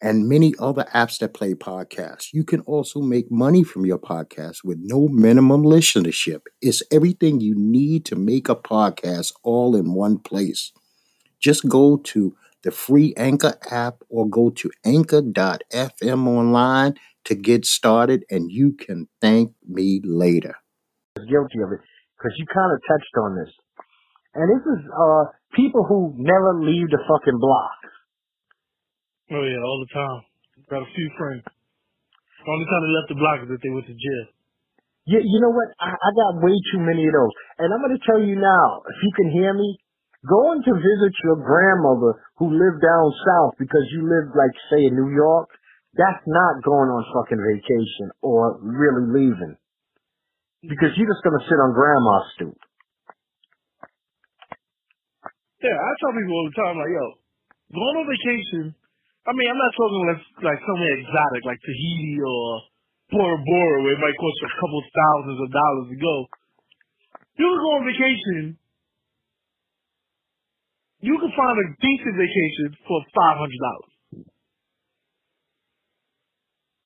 and many other apps that play podcasts. You can also make money from your podcast with no minimum listenership. It's everything you need to make a podcast all in one place. Just go to the free Anchor app or go to anchor.fm online to get started, and you can thank me later. guilty of it because you kind of touched on this. And this is uh people who never leave the fucking block. Oh yeah, all the time. Got a few friends. The Only time they left the block is if they went to jail. You, you know what? I, I got way too many of those. And I'm going to tell you now, if you can hear me, going to visit your grandmother who lived down south because you lived, like, say, in New York, that's not going on fucking vacation or really leaving. Because you're just going to sit on grandma's stoop. Yeah, I tell people all the time, like, yo, going on vacation. I mean, I'm not talking like like somewhere exotic, like Tahiti or Bora Bora, where it might cost a couple thousands of dollars to go. You can go on vacation. You can find a decent vacation for five hundred dollars.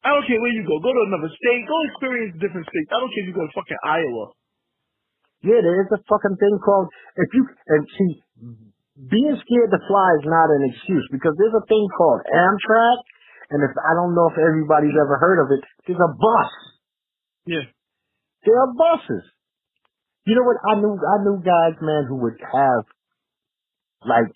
I don't care where you go. Go to another state. Go experience different states. I don't care if you go to fucking Iowa. Yeah, there is a fucking thing called if you and see being scared to fly is not an excuse because there's a thing called Amtrak, and if I don't know if everybody's ever heard of it, there's a bus. Yeah. There are buses. You know what? I knew I knew guys, man, who would have like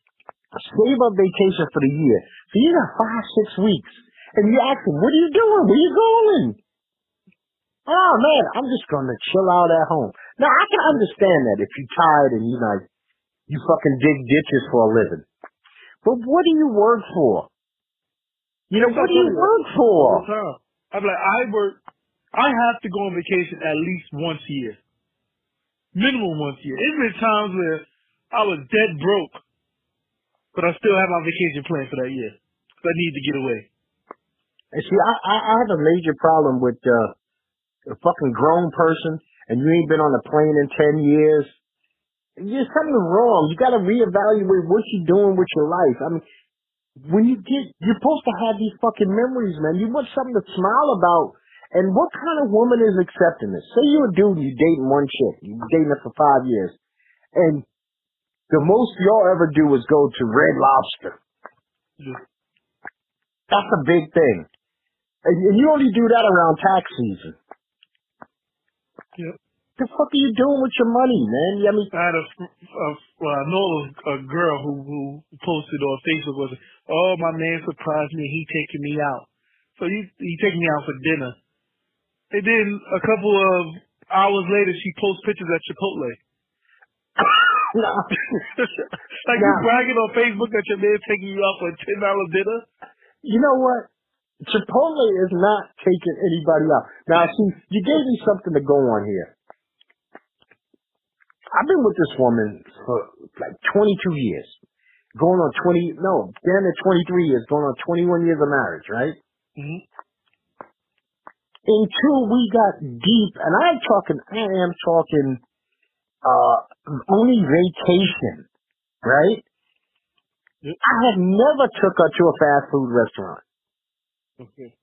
save up vacation for the year. So you got five, six weeks, and you ask them, "What are you doing? Where are you going?" Oh man, I'm just gonna chill out at home. Now I can understand that if you're tired and you're like you fucking dig ditches for a living. But what do you work for? You know, what do you work for? I'm like, I work. I have to go on vacation at least once a year, minimum once a year. There's been times where I was dead broke, but I still have my vacation planned for that year. I need to get away. And see, I, I, I have a major problem with uh, a fucking grown person, and you ain't been on a plane in ten years. There's something wrong. You got to reevaluate what you're doing with your life. I mean, when you get, you're supposed to have these fucking memories, man. You want something to smile about. And what kind of woman is accepting this? Say you're a dude, you're dating one chick, you're dating her for five years, and the most y'all ever do is go to Red Lobster. That's a big thing. And and you only do that around tax season. Yep. The fuck are you doing with your money, man? I mean, I had a, a well, I know a girl who who posted on Facebook was, "Oh, my man surprised me. He taking me out. So he he taking me out for dinner." And then a couple of hours later, she posts pictures at Chipotle. no. like you Nah. bragging on Facebook that your man's taking you out for a ten dollar dinner. You know what? Chipotle is not taking anybody out. Now, see, you gave me something to go on here. I've been with this woman for like 22 years. Going on 20, no, damn it, 23 years, going on 21 years of marriage, right? Mm-hmm. Until we got deep, and I'm talking, I am talking, uh, only vacation, right? I have never took her to a fast food restaurant. Okay.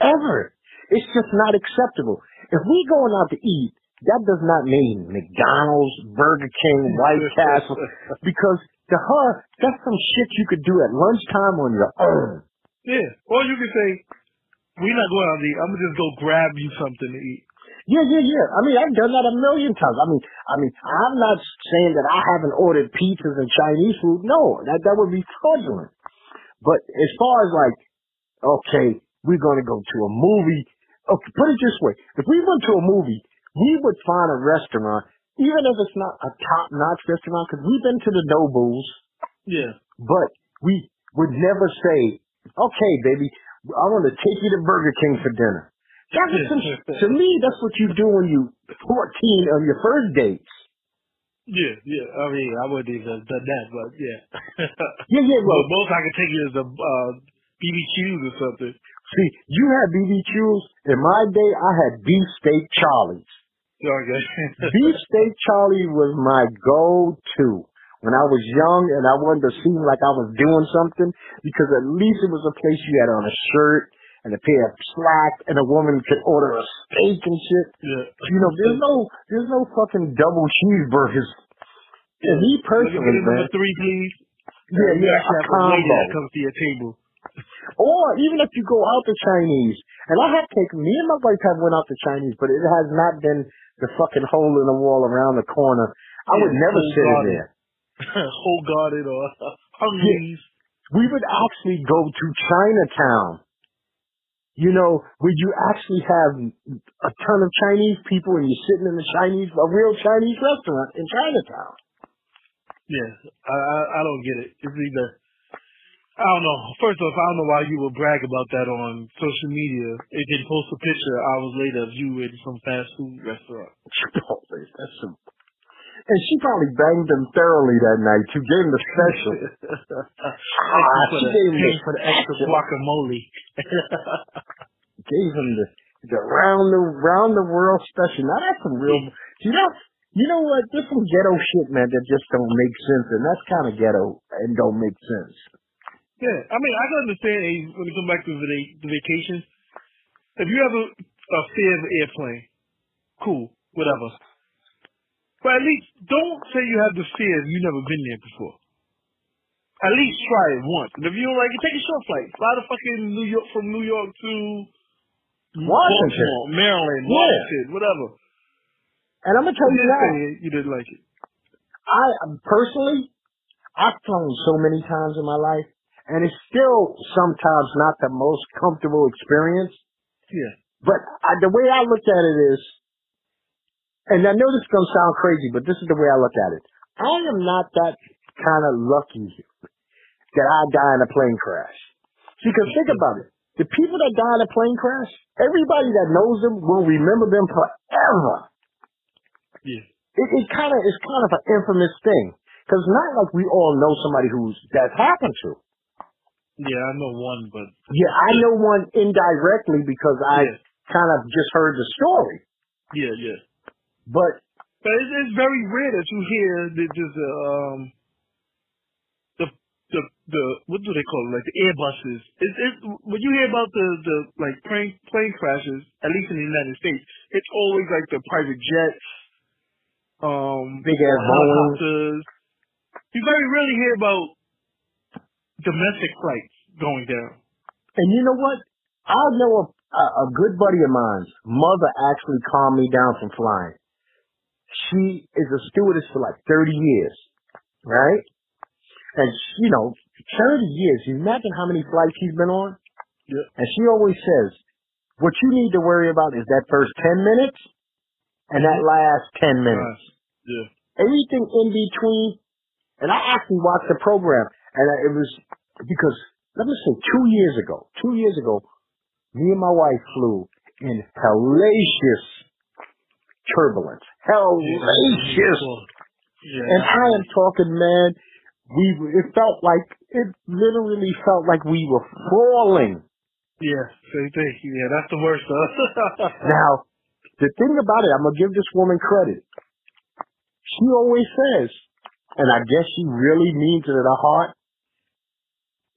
Ever. It's just not acceptable. If we going out to eat, that does not mean McDonald's, Burger King, White Castle, because to her, that's some shit you could do at lunchtime on your own. Yeah. Or you can say, "We're not going out to eat. I'm gonna just go grab you something to eat." Yeah, yeah, yeah. I mean, I've done that a million times. I mean, I mean, I'm not saying that I haven't ordered pizzas and Chinese food. No, that that would be fraudulent. But as far as like, okay, we're gonna go to a movie. Okay, put it this way: if we went to a movie, we would find a restaurant, even if it's not a top-notch restaurant, because we've been to the Nobles, Yeah. but we would never say, okay, baby, I want to take you to Burger King for dinner. That was some, to me, that's what you do when you 14 on your first dates. Yeah, yeah. I mean, I wouldn't even have done that, but yeah. Yeah, yeah, well, well, most I could take you is a uh, BBQs or something. see, you had BBQs. In my day, I had beefsteak Charlies. Beefsteak Charlie was my go-to when I was young and I wanted to seem like I was doing something because at least it was a place you had on a shirt and a pair of slacks and a woman could order a steak and shit. yeah. You know, there's no, there's no fucking double cheeseburgers. And me personally, number man, three, please. yeah, yeah, a have a lady that combo. comes to your table. Or even if you go out to Chinese, and I have taken, me and my wife have went out to Chinese, but it has not been the fucking hole in the wall around the corner. I would never sit in there. Whole Garden or Hungries. We would actually go to Chinatown. You know, where you actually have a ton of Chinese people and you're sitting in a Chinese, a real Chinese restaurant in Chinatown. Yeah, I, I I don't get it. It's either I don't know. First off, I don't know why you would brag about that on social media and then post a picture hours later of you in some fast food restaurant. Oh, Chipotle, that's some. And she probably banged him thoroughly that night. She gave him the special. Ah, you for she the, gave him the, for the extra guacamole. gave him the, the round the round the world special. Now that's some real. You know, you know what? There's some ghetto shit, man, that just don't make sense, and that's kind of ghetto and don't make sense. Yeah, I mean, I can understand eh, when you come back to the, the vacation. If you have a, a fear of airplane, cool, whatever. But at least don't say you have the fear if you've never been there before. At least try it once. And if you don't like it, take a short flight. Fly to fucking New York from New York to Washington. Baltimore, Maryland, Yeah. Washington, whatever. And I'm gonna tell you now, you didn't like it. I personally, I've flown so many times in my life, and it's still sometimes not the most comfortable experience. Yeah. But I, the way I look at it is, and I know this is gonna sound crazy, but this is the way I look at it. I am not that kind of lucky that I die in a plane crash. Because think about it. The people that die in a plane crash, everybody that knows them will remember them forever. Yeah. It, it kind of it's kind of an infamous thing. Because not like we all know somebody who's that happened to. Yeah, I know one, but Yeah, I know one indirectly because I yeah, kind of just heard the story. yeah, yeah. But But it's, it's very rare that you hear that there's a um the the the what do they call it like the Airbuses. It's it's when you hear about the the like plane plane crashes, at least in the United States, it's always like the private jets, um, big ass helicopters. You very rarely hear about domestic flights going down. And you know what? I know a, a, a good buddy of mine's mother actually calmed me down from flying. She is a stewardess for like 30 years, right? And, you know, 30 years, you imagine how many flights she's been on? Yeah. And she always says, what you need to worry about is that first 10 minutes and that mm-hmm. last 10 minutes. Yeah. Everything in between. And I actually watched the program and it was because, let me say, two years ago, two years ago, me and my wife flew in hellacious turbulence. Hellacious. Yeah. And I am talking, man, we, it felt like, it literally felt like we were falling. Yeah, same thing. Yeah, that's the worst, huh? Now, the thing about it, I'm gonna give this woman credit. She always says, and I guess she really means it in her heart,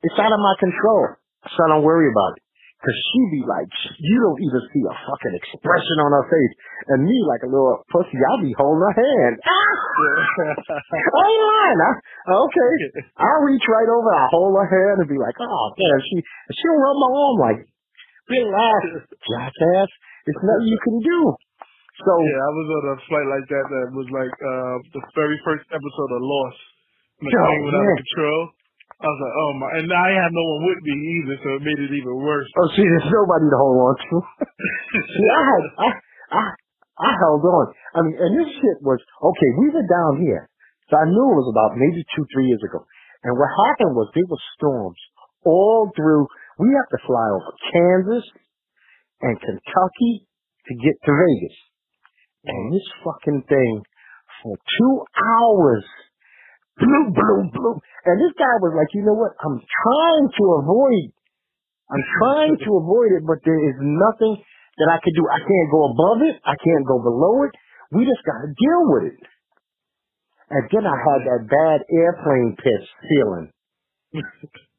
it's out of my control, so I don't worry about it. Cause she be like, you don't even see a fucking expression on her face. And me, like a little pussy, I'll be holding her hand. I ain't lying. I, okay. I'll reach right over, I'll hold her hand and be like, oh, man, she, she'll rub my arm like, relax, jackass. It's nothing you can do. So, Yeah, I was on a flight like that that was like uh the very first episode of Lost. The Oh, plane went out of control. I was like, oh my and I had no one with me either, so it made it even worse. oh, see, there's nobody to hold on to. See, I had, I, I, I held on. I mean, and this shit was, okay, we were down here. So I knew it was about maybe two, three years ago. And what happened was there were storms all through, we had to fly over Kansas and Kentucky to get to Vegas. And this fucking thing for two hours. Bloom, bloom, bloom. And this guy was like, you know what? I'm trying to avoid, I'm trying to avoid it, but there is nothing that I could do. I can't go above it. I can't go below it. We just got to deal with it. And then I had that bad airplane piss feeling.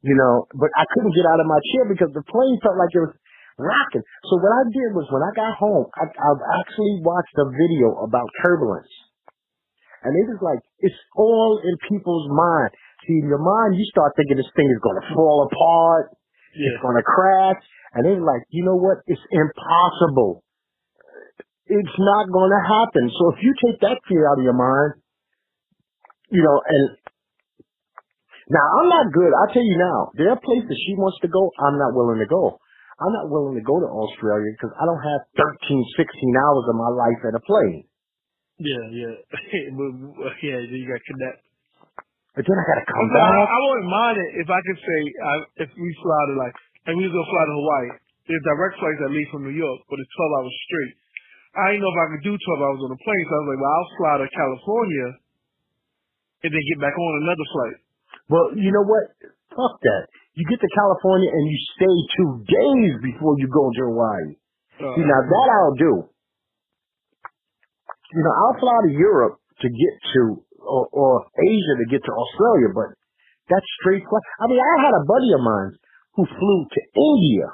you know, but I couldn't get out of my chair because the plane felt like it was rocking. So what I did was when I got home, I, I actually watched a video about turbulence. And it is like, it's all in people's mind. See, in your mind, you start thinking this thing is going to fall apart. Yeah. It's going to crash. And they're like, you know what? It's impossible. It's not going to happen. So if you take that fear out of your mind, you know, and now I'm not good. I'll tell you now, there are places she wants to go. I'm not willing to go. I'm not willing to go to Australia because I don't have 13, 16 hours of my life at a plane. Yeah, yeah. Yeah, you got to connect. But then I got to come I, back. I wouldn't mind it if I could say I, if we fly to like, and we was gonna fly to Hawaii. There's direct flights that leave from New York, but it's 12 hours straight. I didn't know if I could do 12 hours on the plane, so I was like, well, I'll fly to California and then get back on another flight. Well, you know what? Fuck that. You get to California and you stay two days before you go to Hawaii. Uh, See, now that I'll do. You know, I'll fly to Europe to get to, or, or Asia to get to Australia, but that's straight flight. I mean, I had a buddy of mine who flew to India.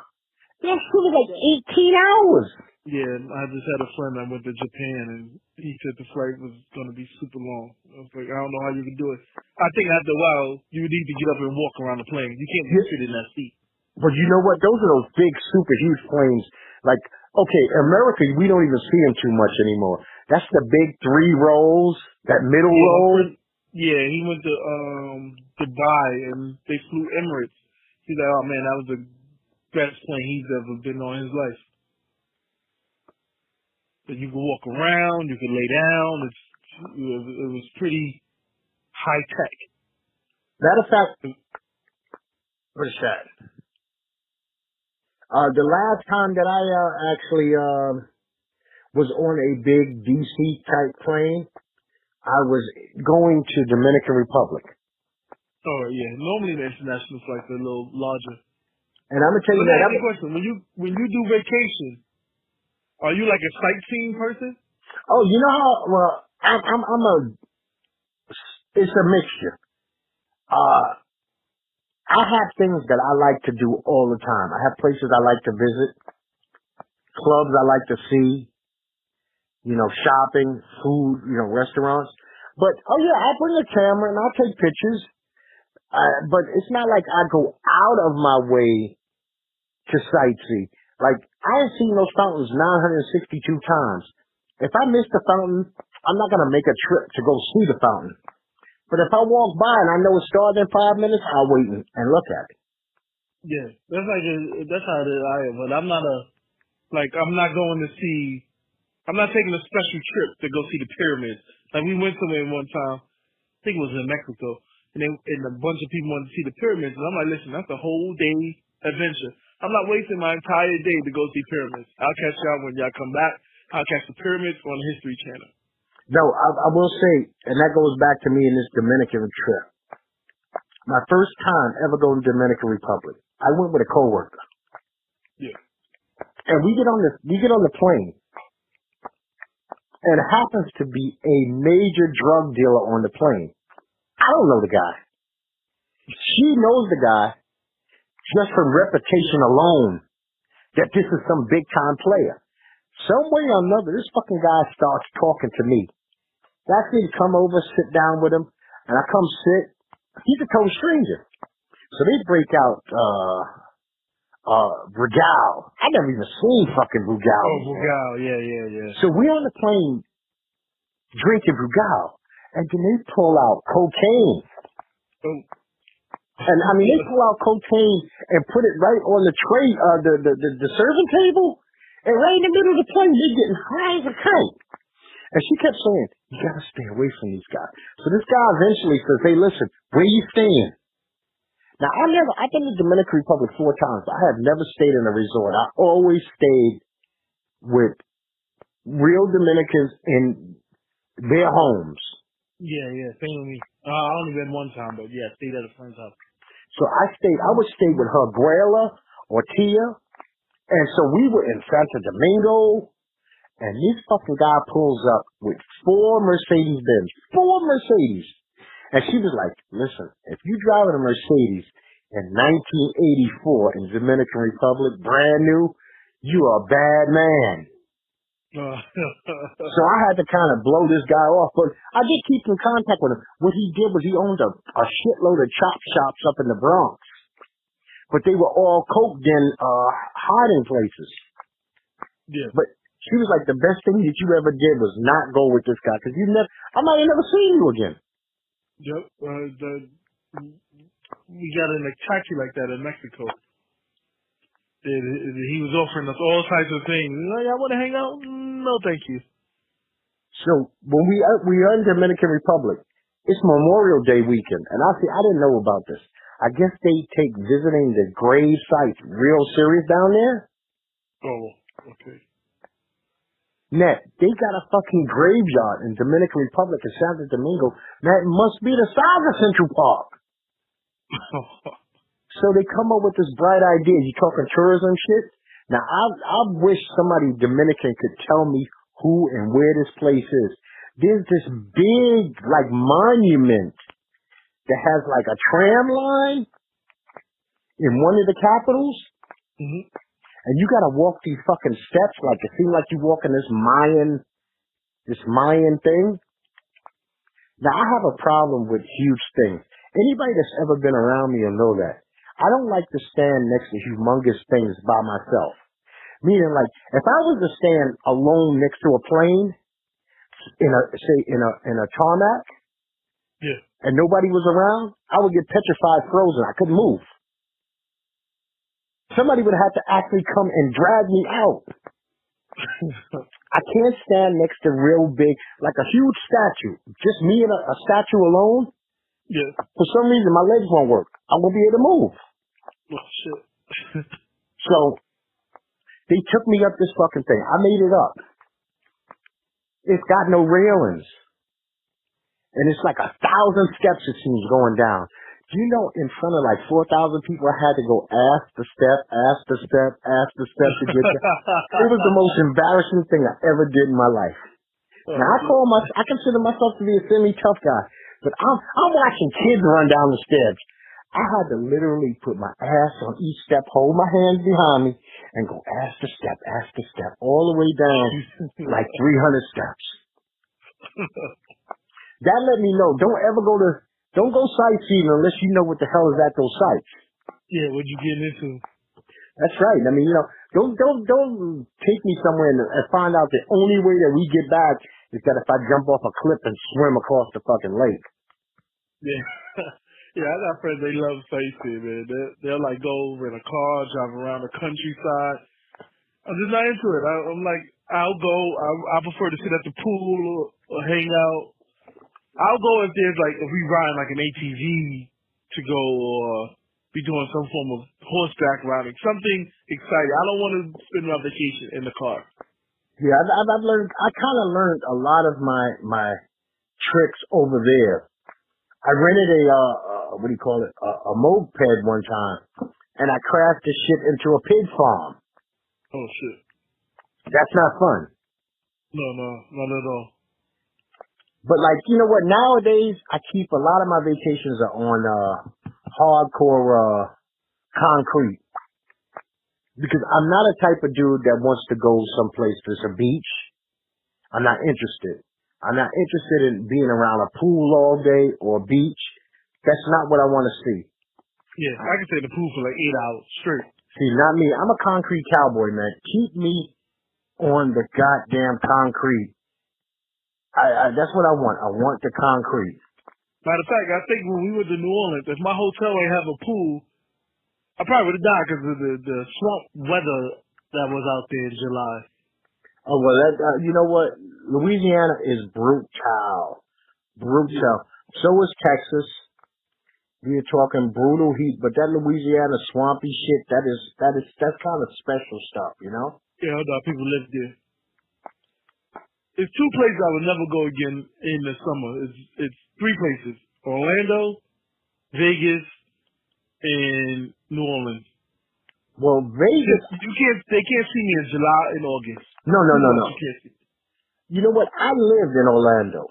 That flew like 18 hours. yeah, I just had a friend that went to Japan and he said the flight was gonna be super long. I was like, I don't know how you can do it. I think after a while you would need to get up and walk around the plane. You can't just sit in that seat. But you know what? Those are those big, super huge planes. Like, okay, America, we don't even see them too much anymore. That's the big three rows, that middle Yeah, friend- Yeah, he went to um Dubai and they flew Emirates. He's like, oh man, that was the best plane he's ever been on in his life. But you can walk around, you can lay down. It's it was, it was pretty high tech. Matter of fact, what is that? Uh, the last time that I uh, actually um, was on a big DC type plane, I was going to Dominican Republic, Oh yeah, normally the international flights are a little larger. and I'm gonna tell you that. ask you question: When you when you do vacation, are you like a sightseeing person? oh, you know how? Well, I'm, I'm, I'm a. It's a mixture. Uh, I have things that I like to do all the time. I have places I like to visit, clubs I like to see, you know, shopping, food, you know, restaurants. But oh yeah, I'll bring a camera and I'll take pictures. Uh, but it's not like I go out of my way to sightsee. Like I have seen those fountains 962 times. If I miss the fountain, I'm not gonna make a trip to go see the fountain. But if I walk by and I know it started in five minutes, I'll wait and, and look at it. Yeah, that's like a, that's how it is. I am, but I'm not a like I'm not going to see. I'm not taking a special trip to go see the pyramids. Like we went somewhere one time. I think it was in Mexico, and they, and a bunch of people wanted to see the pyramids, and I'm like, listen, that's a whole day adventure. I'm not wasting my entire day to go see pyramids. I'll catch y'all when y'all come back. I'll catch the pyramids on the History Channel. No, I, I will say, and that goes back to me in this Dominican trip. My first time ever going to Dominican Republic, I went with a coworker. Yeah. And we get on the we get on the plane, and happens to be a major drug dealer on the plane. I don't know the guy. She knows the guy just from reputation alone that this is some big time player. Some way or another, this fucking guy starts talking to me. Asked me to come over, sit down with him, and I come sit. He's a total stranger. So they break out uh uh Brugal. I never even seen fucking Brugal. Oh, before. Bugal, yeah, yeah, yeah. So we're on the plane drinking Brugal, and then they pull out cocaine. Oh, And I mean, they pull out cocaine and put it right on the tray, uh, the, the, the, the serving table, and right in the middle of the plane, they're getting high as a kite. And she kept saying, you gotta stay away from these guys. So this guy eventually says, hey, listen, where you staying? Now I never, I've been to the Dominican Republic four times. I have never stayed in a resort. I always stayed with real Dominicans in their homes. Yeah, yeah, same with me. Uh, I only been one time, but yeah, stayed at a friend's house. So I stayed, I would stay with her Gruela or Tia. And so we were in Santo Domingo. And this fucking guy pulls up with four Mercedes Benz. Four Mercedes. And she was like, listen, if you drive a Mercedes in 1984 in Dominican Republic, brand new, you are a bad man. Uh, So I had to kind of blow this guy off, but I did keep in contact with him. What he did was he owned a, a shitload of chop shops up in the Bronx, but they were all coked in uh, hiding places. yeah. But she was like, the best thing that you ever did was not go with this guy because you never, I might have never seen you again. Yep. Uh, the, we got an taxi like that in Mexico. It, it, he was offering us all types of things. Like, I want to hang out. No, thank you. So when we uh, we are in Dominican Republic, it's Memorial Day weekend, and I see I didn't know about this. I guess they take visiting the grave sites real serious down there. Oh, okay. Net, they got a fucking graveyard in Dominican Republic in Santo Domingo that must be the size of Central Park. So they come up with this bright idea. You talking tourism shit? Now I I wish somebody Dominican could tell me who and where this place is. There's this big like monument that has like a tram line in one of the capitals, hmm and you gotta walk these fucking steps like it seems like you walking this Mayan this Mayan thing. Now I have a problem with huge things. Anybody that's ever been around me will know that. I don't like to stand next to humongous things by myself. Meaning like if I was to stand alone next to a plane in a say in a in a tarmac Yeah. and nobody was around, I would get petrified frozen. I couldn't move. Somebody would have to actually come and drag me out. I can't stand next to real big, like a huge statue. Just me and a, a statue alone. Yeah. For some reason, my legs won't work. I won't be able to move. Oh, shit. So they took me up this fucking thing. I made it up. It's got no railings. And it's like a thousand steps it seems going down. You know in front of like 4,000 people I had to go ask the step, ask the step, ask the step to get there? It was the most embarrassing thing I ever did in my life. Oh, now I call my, I consider myself to be a semi tough guy, but I'm, I'm watching kids run down the steps. I had to literally put my ass on each step, hold my hands behind me, and go ask the step, ask the step, all the way down like 300 steps. That let me know. Don't ever go to, don't go sightseeing unless you know what the hell is at those sites. yeah, what you getting into? That's right. I mean, you know, don't don't don't take me somewhere and, and find out the only way that we get back is that if I jump off a cliff and swim across the fucking lake. Yeah. yeah, I got friends, they love sightseeing, man. They, they'll like go over in a car, drive around the countryside. I'm just not into it. I, I'm like, I'll go, I, I prefer to sit at the pool or, or hang out. I'll go if there's like, if we ride like an ATV to go or be doing some form of horseback riding, something exciting. I don't want to spend my vacation in the car. Yeah, I've, I've I've learned. I kind of learned a lot of my my tricks over there. I rented a uh, uh what do you call it a, a moped one time, and I crashed the shit into a pig farm. Oh shit. That's not fun. No, no, not at all. But like, you know what? Nowadays, I keep a lot of my vacations are on uh hardcore uh concrete because I'm not a type of dude that wants to go someplace that's a beach. I'm not interested. I'm not interested in being around a pool all day or a beach. That's not what I want to see. Yeah, I can stay in the pool for like eight hours straight. See, not me. I'm a concrete cowboy, man. Keep me on the goddamn concrete. I, I that's what I want. I want the concrete. Matter of fact, I think when we went to New Orleans, if my hotel ain't have a pool, I probably would have died because of the, the swamp weather that was out there in July. Oh well, that uh, you know what? Louisiana is brutal, brutal. So is Texas. we are talking brutal heat, but that Louisiana swampy shit, that is that is that's kind of special stuff, you know. Yeah, of people live there. It's two places I would never go again in the summer. It's it's three places: Orlando, Vegas, and New Orleans. Well, Vegas. You can't. They can't see me in July and August. No, no, no, no. You. You know what? I lived in Orlando.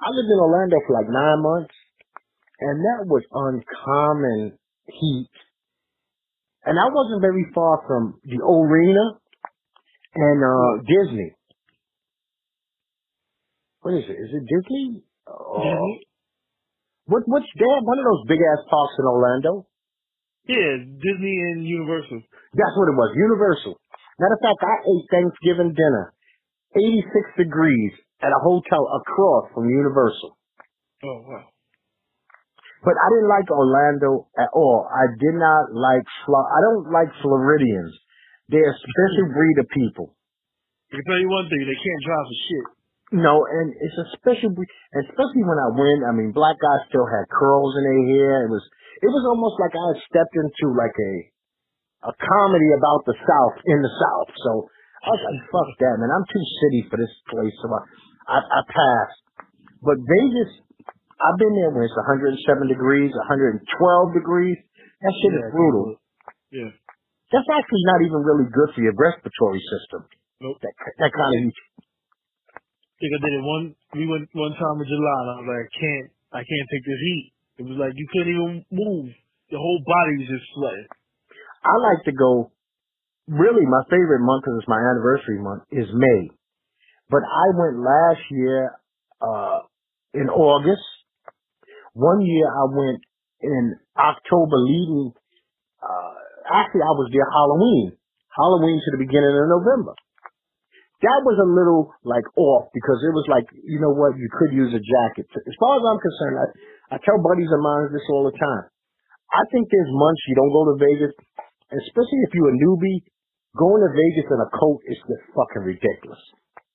I lived in Orlando for like nine months, and that was uncommon heat. And I wasn't very far from the arena and uh Disney. What is it? Is it Disney? Uh, Disney? What what's that? One of those big ass parks in Orlando. Yeah, Disney and Universal. That's what it was. Universal. Matter of fact, I ate Thanksgiving dinner, 86 degrees at a hotel across from Universal. Oh wow. But I didn't like Orlando at all. I did not like Flo- I don't like Floridians. They're a special breed of people. I can tell you one thing: they can't drive for shit. No, and it's a special breed, and especially when I went. I mean, black guys still had curls in their hair. It was, it was almost like I had stepped into like a, a comedy about the South in the South. So I was like, fuck that, man. I'm too city for this place. So I, I, I passed. But Vegas, I've been there when it's 107 degrees, 112 degrees. That shit Yeah, is brutal. Yeah. That's actually not even really good for your respiratory system. Nope. That, that kind of heat. Think I did it one. We went one time in July, and I was like, I can't. I can't take this heat. It was like you couldn't even move. Your whole body was just sweating. I like to go. Really, my favorite month because it's my anniversary month is May. But I went last year uh in August. One year I went in October, leading. Uh, actually, I was there Halloween. Halloween to the beginning of November. That was a little like off because it was like, you know what, you could use a jacket. As far as I'm concerned, I, I tell buddies of mine this all the time. I think there's months you don't go to Vegas, especially if you're a newbie. Going to Vegas in a coat is just fucking ridiculous.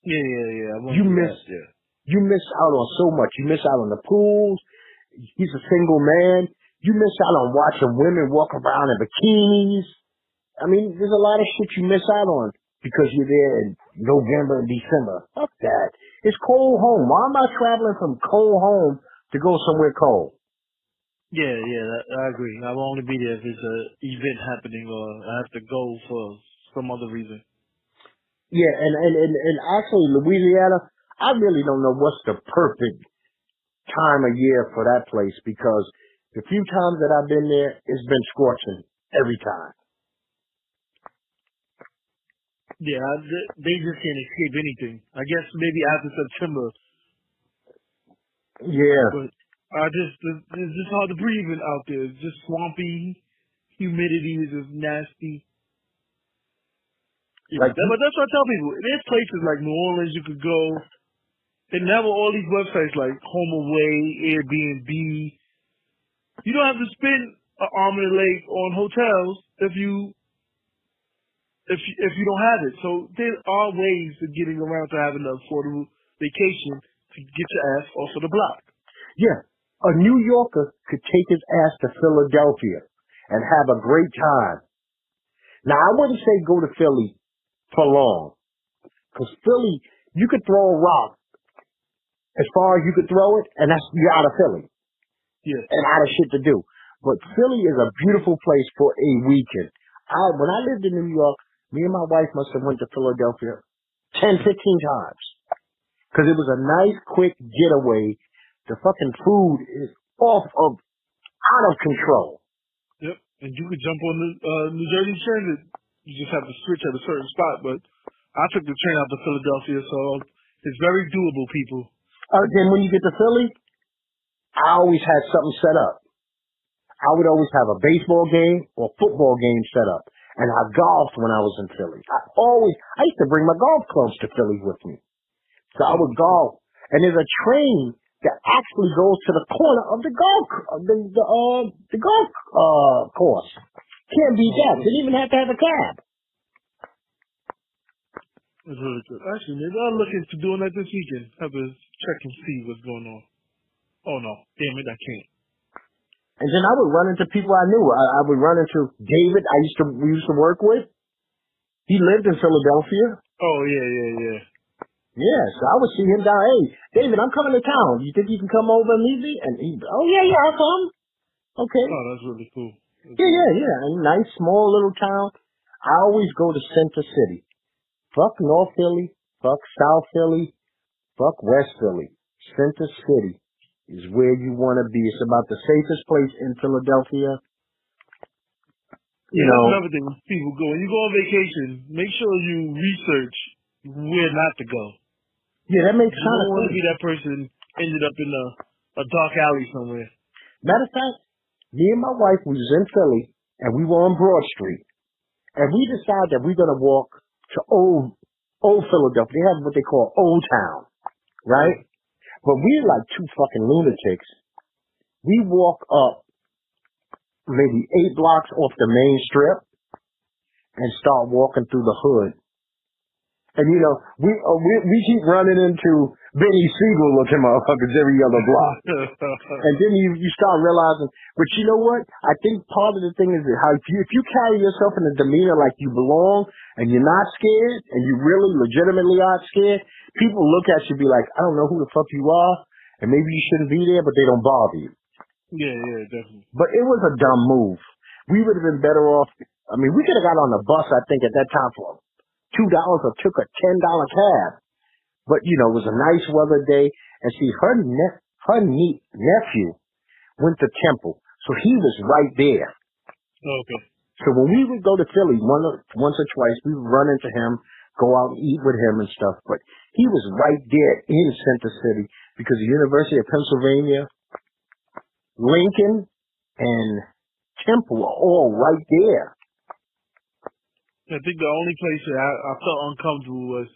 Yeah, yeah, yeah. You miss- that, Yeah. You miss out on so much. You miss out on the pools. He's a single man. You miss out on watching women walk around in bikinis. I mean, there's a lot of shit you miss out on because you're there in November and December. Fuck that. It's cold home. Why am I traveling from cold home to go somewhere cold? Yeah, yeah, that, I agree. I will only be there if there's a event happening or I have to go for some other reason. Yeah, and, and, and, and actually Louisiana, I really don't know what's the perfect time of year for that place because the few times that I've been there, it's been scorching every time. Yeah, they- just can't escape anything. I guess maybe after September, Yeah. but I just it's just hard to breathe in out there. It's just swampy, humidity is just nasty. Yeah, Like that- but that's what I tell people. There's places like New Orleans you could go. And now with all these websites like HomeAway, Airbnb, you don't have to spend an arm and a leg on hotels if you if if you don't have it. So there are ways of getting around to having an affordable vacation to get your ass off of the block. Yeah, a New Yorker could take his ass to Philadelphia and have a great time. Now, I wouldn't say go to Philly for long, because Philly, you could throw a rock as far as you could throw it, and that's you're out of Philly Yeah. and out of shit to do. But Philly is a beautiful place for a weekend. I when I lived in New York, me and my wife must have went to Philadelphia 10, 15 times. Because it was a nice, quick getaway. The fucking food is off of, out of control. Yep. And you could jump on the uh, New Jersey Transit. You just have to switch at a certain spot. But I took the train out to Philadelphia, so it's very doable, people. Uh, then when you get to Philly, I always had something set up. I would always have a baseball game or football game set up. And I golfed when I was in Philly. I always, I used to bring my golf clubs to Philly with me. So I would golf. And there's a train that actually goes to the corner of the golf, the, the, uh, the golf, uh, course. Can't beat that. Didn't even have to have a cab. It's really good. Actually, maybe I'll look into doing that this weekend. Have a check and see what's going on. Oh no, damn it, I can't. And then I would run into people I knew. I, I would run into David. I used to we used to work with. He lived in Philadelphia. Oh yeah, yeah, yeah. Yeah, so I would see him down. Hey, David, I'm coming to town. You think you can come over and meet me? And he, oh yeah, yeah, I'll come. Okay. Oh, that's really cool. That's Yeah, yeah, yeah. A nice small little town. I always go to Center City. Fuck North Philly. Fuck South Philly. Fuck West Philly. Center City is where you want to be. It's about the safest place in Philadelphia. You Yeah, know, that's another thing. People go when you go on vacation. Make sure you research where not to go. yeah, that makes You don't want to be that person ended up in a a dark alley somewhere. Matter of fact, me and my wife we was in Philly and we were on Broad Street, and we decided that we're gonna walk to old old Philadelphia. They have what they call Old Town, right? But we're like two fucking lunatics. We walk up maybe eight blocks off the main strip and start walking through the hood. And you know, we uh, we we keep running into Beanie Sigel looking motherfuckers every other block. And then you you start realizing, but you know what? I think part of the thing is that how if you if you carry yourself in a demeanor like you belong and you're not scared and you really legitimately aren't scared, people look at you and be like, I don't know who the fuck you are, and maybe you shouldn't be there, but they don't bother you. yeah, yeah, definitely. But it was a dumb move. We would have been better off. I mean, we could have got on the bus. I think at that time for two dollars or took a ten dollar cab. But you know, it was a nice weather day, and see her ne- her nie- nephew went to Temple, so he was right there. Okay. So when we would go to Philly one or, once or twice, we would run into him, go out and eat with him and stuff. But he was right there in Center City because the University of Pennsylvania, Lincoln, and Temple are all right there. I think the only place that I, I felt uncomfortable was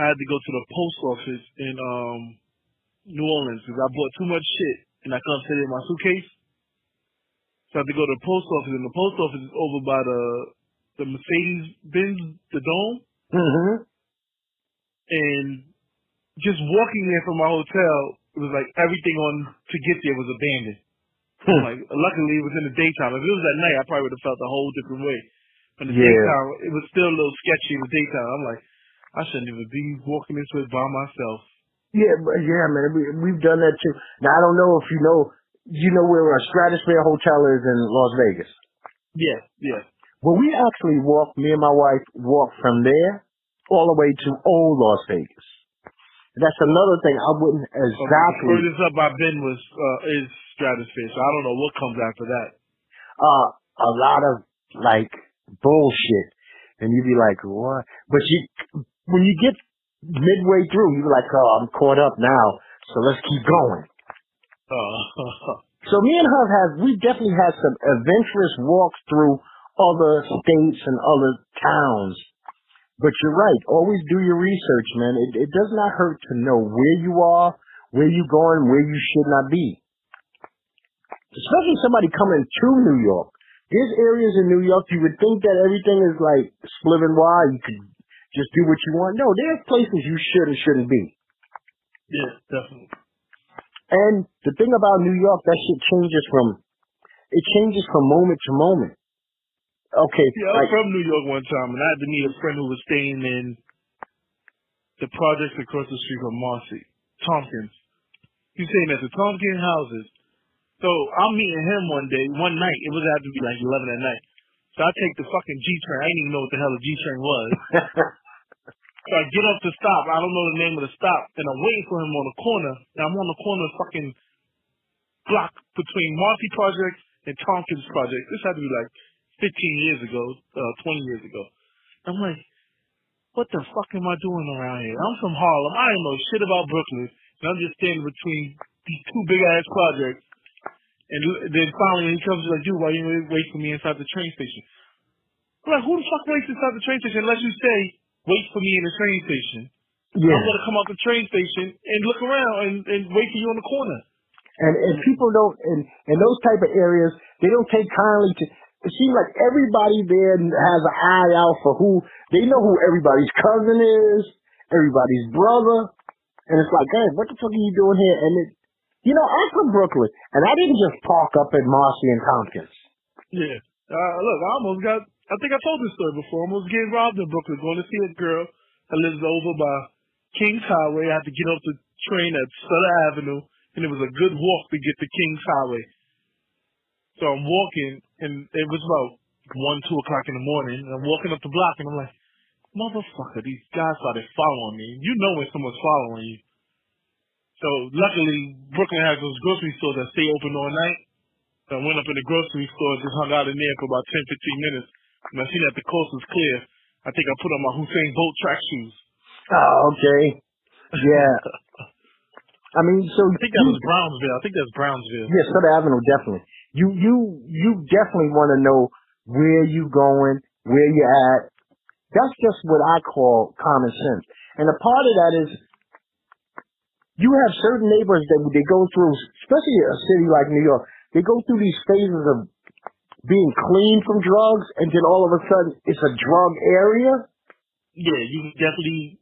I had to go to the post office in um New Orleans because I bought too much shit and I couldn't fit it in my suitcase. So I had to go to the post office, and the post office is over by the the Mercedes Benz, the Dome, Mm-hmm. and just walking there from my hotel, it was like everything on to get there was abandoned. Hmm. Like luckily it was in the daytime. If it was at night, I probably would have felt a whole different way. But the Yeah. daytime, it was still a little sketchy in the daytime. I'm like, I shouldn't even be walking this way by myself. Yeah, but yeah, man, we, we've done that too. Now I don't know if you know, you know where our Stratosphere Hotel is in Las Vegas. Yeah, yeah. Well, we actually walked, me and my wife walked from there all the way to old Las Vegas. That's another thing I wouldn't exactly, furthest up I've been was uh, is Stratosphere, so I don't know what comes after that. uh, a lot of like bullshit. And you'd be like, what? But you, when you get midway through, you're like, oh, I'm caught up now. So let's keep going. Uh, So me and her have, we definitely had some adventurous walks through other states and other towns. But you're right. Always do your research, man. It, it does not hurt to know where you are, where you're going, where you should not be. Especially somebody coming to New York. There's areas in New York you would think that everything is like slipping wide. You could just do what you want. No, there's places you should and shouldn't be. yeah, definitely. And the thing about New York, that shit changes from, it changes from moment to moment. Okay, Yeah, I was like, from New York one time, and I had to meet a friend who was staying in the projects across the street from Marcy, Tompkins. He's staying at the Tompkins houses. So I'm meeting him one day, one night. It was have to be like 11 at night. So I take the fucking G train. I didn't even know what the hell a G train was. So I get up to stop. I don't know the name of the stop, and I'm waiting for him on the corner. And I'm on the corner fucking block between Marcy Projects and Tompkins Project. This had to be like 15 years ago, uh, 20 years ago. I'm like, what the fuck am I doing around here? I'm from Harlem. I don't know shit about Brooklyn. And I'm just standing between these two big ass projects. And then finally he comes like, dude, why you wait for me inside the train station? I'm like, who the fuck waits inside the train station unless you say, wait for me in the train station? Yeah. I'm gonna come out the train station and look around and, and wait for you on the corner. And, and people don't, in, in those type of areas, they don't take kindly to, it seems like everybody there has an eye out for who, they know who everybody's cousin is, everybody's brother. And it's like, hey, what the fuck are you doing here? And it, You know, I'm from Brooklyn, and I didn't just park up at Marcy and Tompkins. Yeah. Uh, look, I almost got. I think I told this story before. I almost getting robbed in Brooklyn, going to see a girl that lives over by Kings Highway. I had to get off the train at Sutter Avenue, and it was a good walk to get to Kings Highway. So I'm walking, and it was about one, two o'clock in the morning. And I'm walking up the block, and I'm like, motherfucker, these guys started following me. You know when someone's following you. So luckily, Brooklyn has those grocery stores that stay open all night. So I went up in the grocery store, just hung out in there for about 10, 15 minutes. And I seen that the coast was clear. I think I put on my Usain Bolt track shoes. Oh, okay. Yeah. I mean, so I think that was Brownsville. I think that's Brownsville. Yeah, Sutter Avenue, definitely. You you you definitely want to know where you going, where you at. That's just what I call common sense. And a part of that is you have certain neighbors that they go through, especially a city like New York, they go through these phases of being clean from drugs, and then all of a sudden it's a drug area. Yeah, you definitely